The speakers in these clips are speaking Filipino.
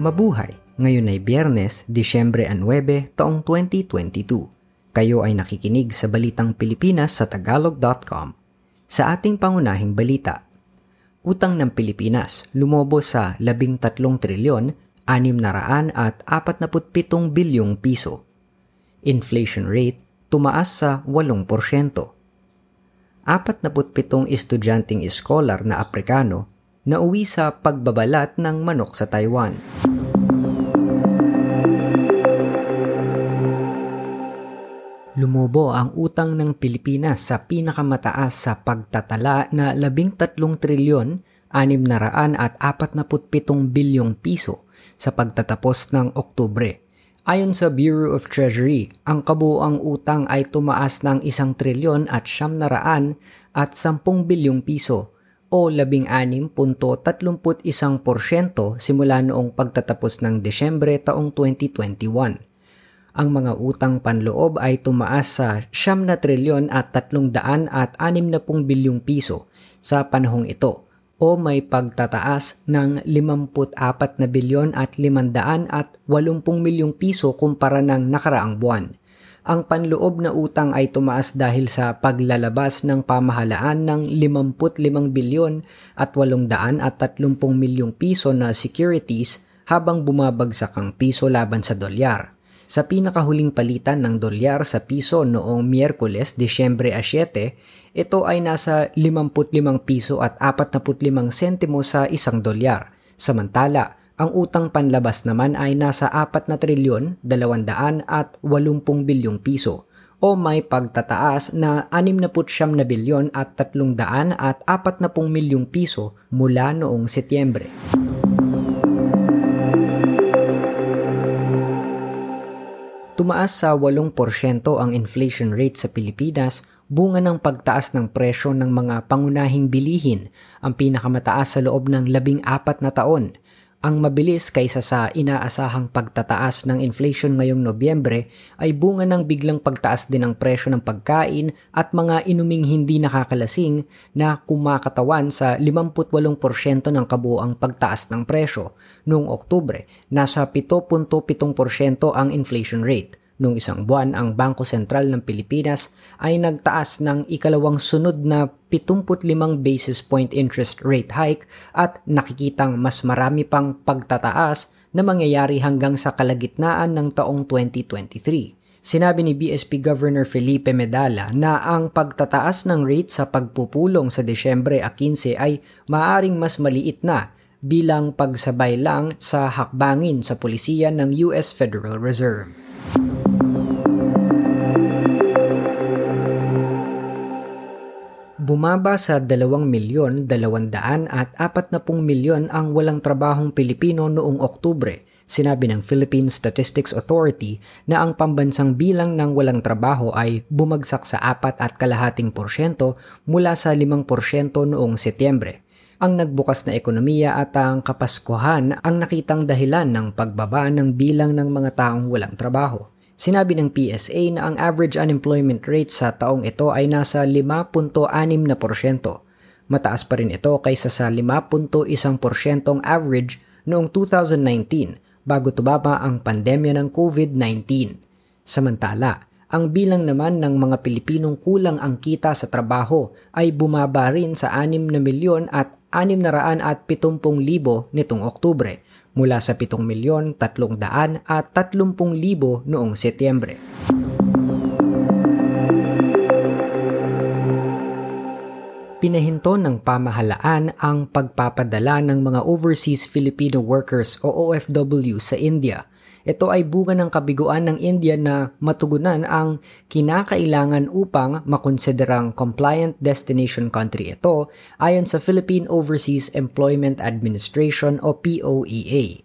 Mabuhay! Ngayon ay Biyernes, Disyembre 9, taong 2022. Kayo ay nakikinig sa Balitang Pilipinas sa Tagalog.com. Sa ating pangunahing balita, utang ng Pilipinas lumobo sa 13 trilyon, 600 at 47 bilyong piso. Inflation rate tumaas sa 8%. 47 estudyanteng iskolar na Aprikano na uwi sa pagbabalat ng manok sa Taiwan. Lumobo ang utang ng Pilipinas sa pinakamataas sa pagtatala na 13 trilyon 600 at 47 bilyong piso sa pagtatapos ng Oktubre. Ayon sa Bureau of Treasury, ang kabuoang utang ay tumaas ng 1 trilyon at 700 at 10 bilyong piso o 16.31% simula noong pagtatapos ng Desyembre taong 2021. Ang mga utang panloob ay tumaas sa 7 na trilyon at 300 at 60 bilyong piso sa panahong ito o may pagtataas ng 54 na bilyon at 500 at 80 milyong piso kumpara ng nakaraang buwan. Ang panloob na utang ay tumaas dahil sa paglalabas ng pamahalaan ng 55 bilyon at 830 milyong piso na securities habang bumabagsak ang piso laban sa dolyar. Sa pinakahuling palitan ng dolyar sa piso noong Miyerkules, Disyembre 7, ito ay nasa 55 piso at 45 sentimo sa isang dolyar. Samantala, ang utang panlabas naman ay nasa 4 na trilyon 200 at 80 bilyong piso o may pagtataas na 69 na bilyon at 300 at 40 milyong piso mula noong Setyembre. Tumaas sa 8% ang inflation rate sa Pilipinas bunga ng pagtaas ng presyo ng mga pangunahing bilihin, ang pinakamataas sa loob ng labing apat na taon – ang mabilis kaysa sa inaasahang pagtataas ng inflation ngayong Nobyembre ay bunga ng biglang pagtaas din ng presyo ng pagkain at mga inuming hindi nakakalasing na kumakatawan sa 58% ng kabuoang pagtaas ng presyo. Noong Oktubre, nasa 7.7% ang inflation rate. Noong isang buwan, ang Bangko Sentral ng Pilipinas ay nagtaas ng ikalawang sunod na 75 basis point interest rate hike at nakikitang mas marami pang pagtataas na mangyayari hanggang sa kalagitnaan ng taong 2023. Sinabi ni BSP Governor Felipe Medalla na ang pagtataas ng rate sa pagpupulong sa Desyembre 15 ay maaring mas maliit na bilang pagsabay lang sa hakbangin sa pulisiya ng US Federal Reserve. Bumaba sa 2 milyon 200 at 40 milyon ang walang trabahong Pilipino noong Oktubre. Sinabi ng Philippine Statistics Authority na ang pambansang bilang ng walang trabaho ay bumagsak sa 4 at kalahating porsyento mula sa 5 porsyento noong Setyembre. Ang nagbukas na ekonomiya at ang kapaskuhan ang nakitang dahilan ng pagbaba ng bilang ng mga taong walang trabaho. Sinabi ng PSA na ang average unemployment rate sa taong ito ay nasa 5.6%. Mataas pa rin ito kaysa sa 5.1% average noong 2019 bago tumaba ang pandemya ng COVID-19. Samantala, ang bilang naman ng mga Pilipinong kulang ang kita sa trabaho ay bumaba rin sa 6 na milyon at 670,000 nitong Oktubre mula sa 7 milyon 300 at 30,000 noong Setyembre. Pinahinto ng pamahalaan ang pagpapadala ng mga overseas Filipino workers o OFW sa India ito ay bunga ng kabiguan ng India na matugunan ang kinakailangan upang makonsiderang compliant destination country ito ayon sa Philippine Overseas Employment Administration o POEA.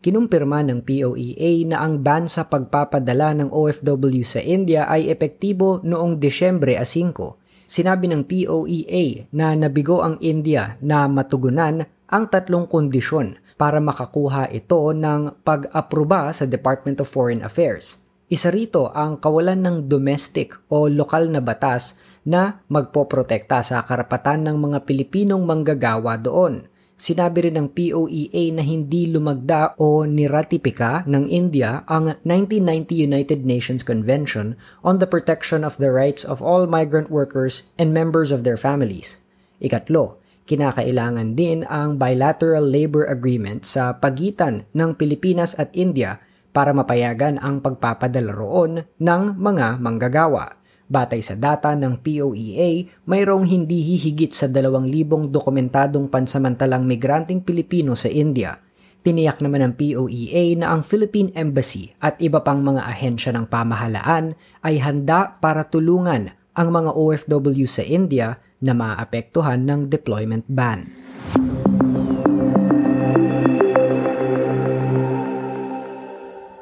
Kinumpirma ng POEA na ang ban sa pagpapadala ng OFW sa India ay epektibo noong Desyembre 5. Sinabi ng POEA na nabigo ang India na matugunan ang tatlong kondisyon para makakuha ito ng pag-aproba sa Department of Foreign Affairs. Isa rito ang kawalan ng domestic o lokal na batas na magpoprotekta sa karapatan ng mga Pilipinong manggagawa doon. Sinabi rin ng POEA na hindi lumagda o niratipika ng India ang 1990 United Nations Convention on the Protection of the Rights of All Migrant Workers and Members of Their Families. Ikatlo, kinakailangan din ang bilateral labor agreement sa pagitan ng Pilipinas at India para mapayagan ang pagpapadala roon ng mga manggagawa. Batay sa data ng POEA, mayroong hindi hihigit sa 2,000 dokumentadong pansamantalang migranteng Pilipino sa India. Tiniyak naman ng POEA na ang Philippine Embassy at iba pang mga ahensya ng pamahalaan ay handa para tulungan ang mga OFW sa India na maapektuhan ng deployment ban.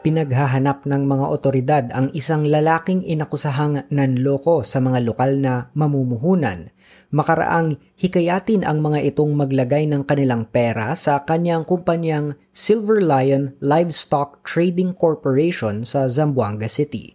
Pinaghahanap ng mga otoridad ang isang lalaking inakusahang nanloko sa mga lokal na mamumuhunan. Makaraang hikayatin ang mga itong maglagay ng kanilang pera sa kanyang kumpanyang Silver Lion Livestock Trading Corporation sa Zamboanga City.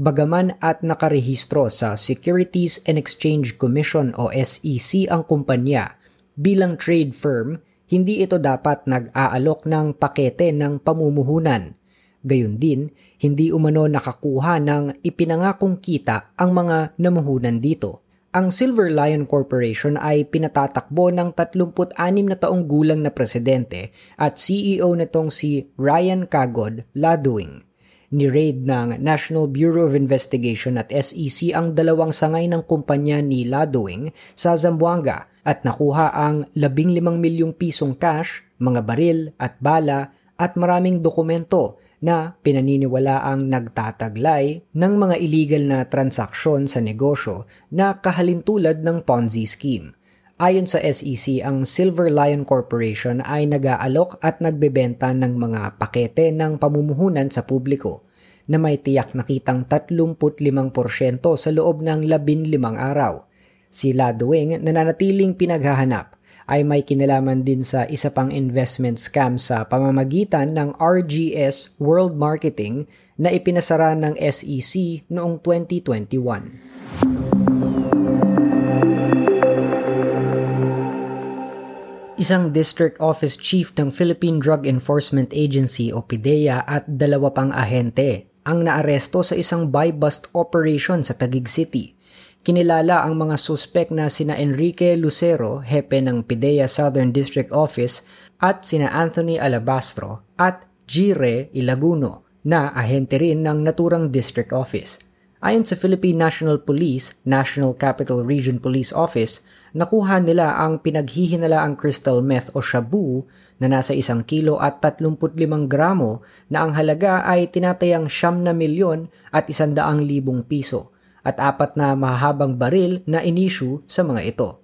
Bagaman at nakarehistro sa Securities and Exchange Commission o SEC ang kumpanya bilang trade firm, hindi ito dapat nag-aalok ng pakete ng pamumuhunan Gayun din, hindi umano nakakuha ng ipinangakong kita ang mga namuhunan dito. Ang Silver Lion Corporation ay pinatatakbo ng 36 na taong gulang na presidente at CEO nitong si Ryan Kagod Ladoing. Ni-raid ng National Bureau of Investigation at SEC ang dalawang sangay ng kumpanya ni Ladoing sa Zamboanga at nakuha ang 15 milyong pisong cash, mga baril at bala at maraming dokumento na pinaniniwala ang nagtataglay ng mga illegal na transaksyon sa negosyo na kahalintulad ng Ponzi scheme. Ayon sa SEC, ang Silver Lion Corporation ay nag-aalok at nagbebenta ng mga pakete ng pamumuhunan sa publiko na may tiyak nakitang 35% sa loob ng 15 araw. Si Ladwing nananatiling pinaghahanap ay may kinalaman din sa isa pang investment scam sa pamamagitan ng RGS World Marketing na ipinasara ng SEC noong 2021. Isang district office chief ng Philippine Drug Enforcement Agency o PIDEA at dalawa pang ahente ang naaresto sa isang buy-bust operation sa Taguig City Kinilala ang mga suspek na sina Enrique Lucero, hepe ng PIDEA Southern District Office, at sina Anthony Alabastro at Gire Ilaguno na ahente rin ng naturang district office. Ayon sa Philippine National Police, National Capital Region Police Office, nakuha nila ang pinaghihinalaang crystal meth o shabu na nasa isang kilo at 35 gramo na ang halaga ay tinatayang siyam na milyon at isandaang libong piso at apat na mahabang baril na inisyu sa mga ito.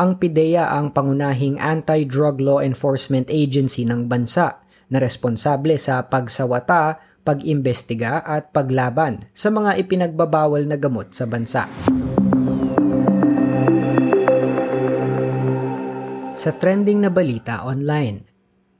Ang PIDEA ang pangunahing anti-drug law enforcement agency ng bansa na responsable sa pagsawata, pag-imbestiga at paglaban sa mga ipinagbabawal na gamot sa bansa. Sa trending na balita online,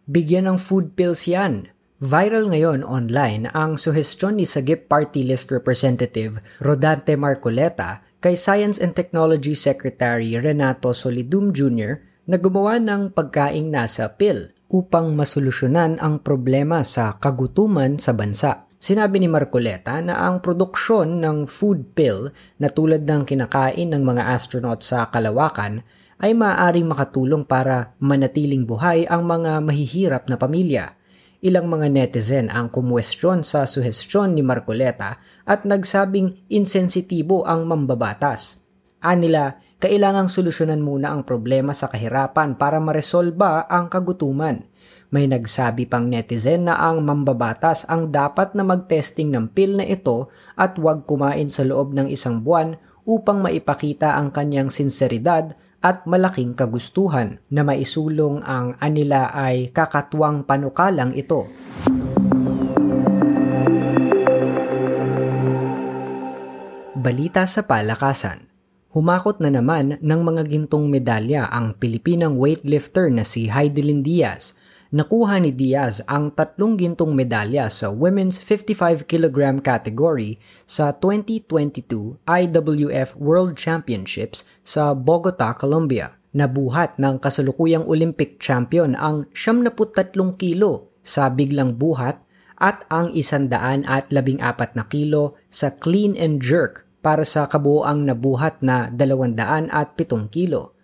bigyan ng food pills yan Viral ngayon online ang suhestyon ni Sagip Party List Representative Rodante Marcoleta kay Science and Technology Secretary Renato Solidum Jr. na gumawa ng pagkaing nasa pill upang masolusyonan ang problema sa kagutuman sa bansa. Sinabi ni Marcoleta na ang produksyon ng food pill na tulad ng kinakain ng mga astronaut sa kalawakan ay maaaring makatulong para manatiling buhay ang mga mahihirap na pamilya ilang mga netizen ang kumwestiyon sa suhestyon ni Marcoleta at nagsabing insensitibo ang mambabatas. Anila, kailangang solusyonan muna ang problema sa kahirapan para maresolba ang kagutuman. May nagsabi pang netizen na ang mambabatas ang dapat na magtesting ng pill na ito at huwag kumain sa loob ng isang buwan upang maipakita ang kanyang sinseridad at malaking kagustuhan na maisulong ang anila ay kakatwang panukalang ito. Balita sa palakasan. Humakot na naman ng mga gintong medalya ang Pilipinang weightlifter na si Heidelin Diaz nakuha ni Diaz ang tatlong gintong medalya sa women's 55 kg category sa 2022 IWF World Championships sa Bogota, Colombia. Nabuhat ng kasalukuyang Olympic champion ang 73 kilo sa biglang buhat at ang 114 na kilo sa clean and jerk para sa kabuoang nabuhat na 207 kilo.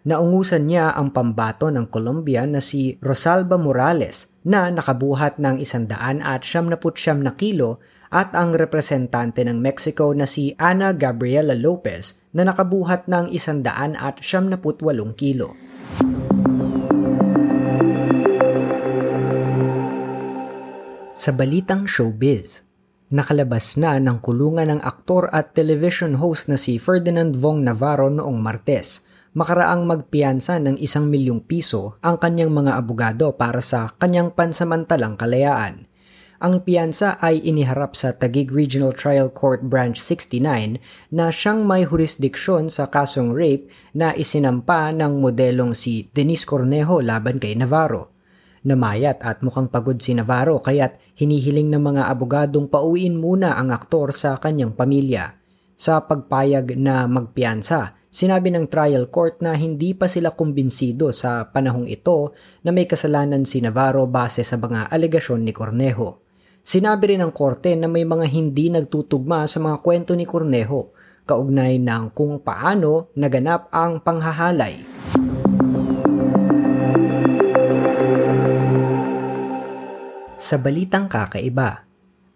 Naungusan niya ang pambato ng Colombia na si Rosalba Morales na nakabuhat ng 179 na kilo at ang representante ng Mexico na si Ana Gabriela Lopez na nakabuhat ng 178 kilo. Sa balitang showbiz, nakalabas na ng kulungan ng aktor at television host na si Ferdinand Vong Navarro noong Martes makaraang magpiyansa ng isang milyong piso ang kanyang mga abogado para sa kanyang pansamantalang kalayaan. Ang piyansa ay iniharap sa Taguig Regional Trial Court Branch 69 na siyang may jurisdiksyon sa kasong rape na isinampa ng modelong si Denise Cornejo laban kay Navarro. Namayat at mukhang pagod si Navarro kaya't hinihiling ng mga abogadong pauwiin muna ang aktor sa kanyang pamilya. Sa pagpayag na magpiyansa, Sinabi ng trial court na hindi pa sila kumbinsido sa panahong ito na may kasalanan si Navarro base sa mga alegasyon ni Cornejo. Sinabi rin ng korte na may mga hindi nagtutugma sa mga kwento ni Cornejo kaugnay ng kung paano naganap ang panghahalay. Sa balitang kakaiba,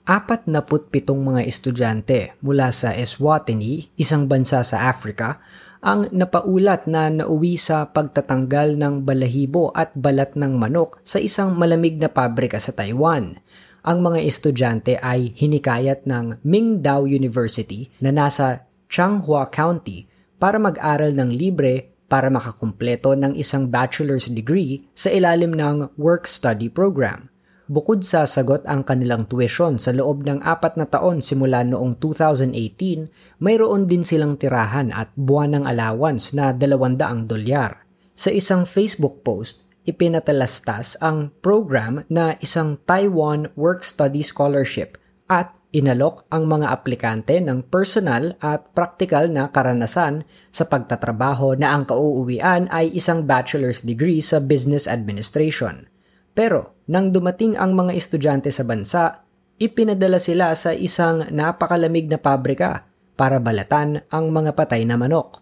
apat na pitong mga estudyante mula sa Eswatini, isang bansa sa Africa, ang napaulat na nauwi sa pagtatanggal ng balahibo at balat ng manok sa isang malamig na pabrika sa Taiwan. Ang mga estudyante ay hinikayat ng Mingdao University na nasa Changhua County para mag-aral ng libre para makakumpleto ng isang bachelor's degree sa ilalim ng work-study program. Bukod sa sagot ang kanilang tuition sa loob ng apat na taon simula noong 2018, mayroon din silang tirahan at buwan ng allowance na 200 dolyar. Sa isang Facebook post, ipinatalastas ang program na isang Taiwan Work-Study Scholarship at inalok ang mga aplikante ng personal at praktikal na karanasan sa pagtatrabaho na ang kauuwian ay isang bachelor's degree sa business administration. Pero nang dumating ang mga estudyante sa bansa, ipinadala sila sa isang napakalamig na pabrika para balatan ang mga patay na manok.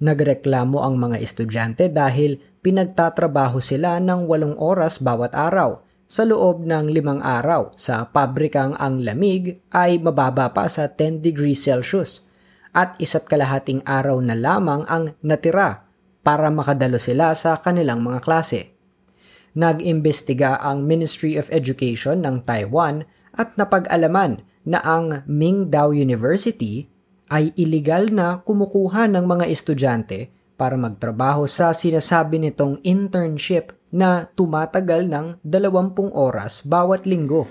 Nagreklamo ang mga estudyante dahil pinagtatrabaho sila ng walong oras bawat araw sa loob ng limang araw sa pabrikang ang lamig ay mababa pa sa 10 degrees Celsius at isa't kalahating araw na lamang ang natira para makadalo sila sa kanilang mga klase nag-imbestiga ang Ministry of Education ng Taiwan at napag-alaman na ang Mingdao University ay iligal na kumukuha ng mga estudyante para magtrabaho sa sinasabi nitong internship na tumatagal ng 20 oras bawat linggo.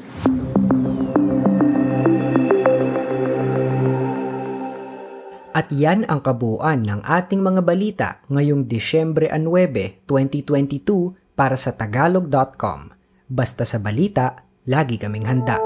At yan ang kabuuan ng ating mga balita ngayong Disyembre 9, 2022 para sa tagalog.com. Basta sa balita, lagi kaming handa.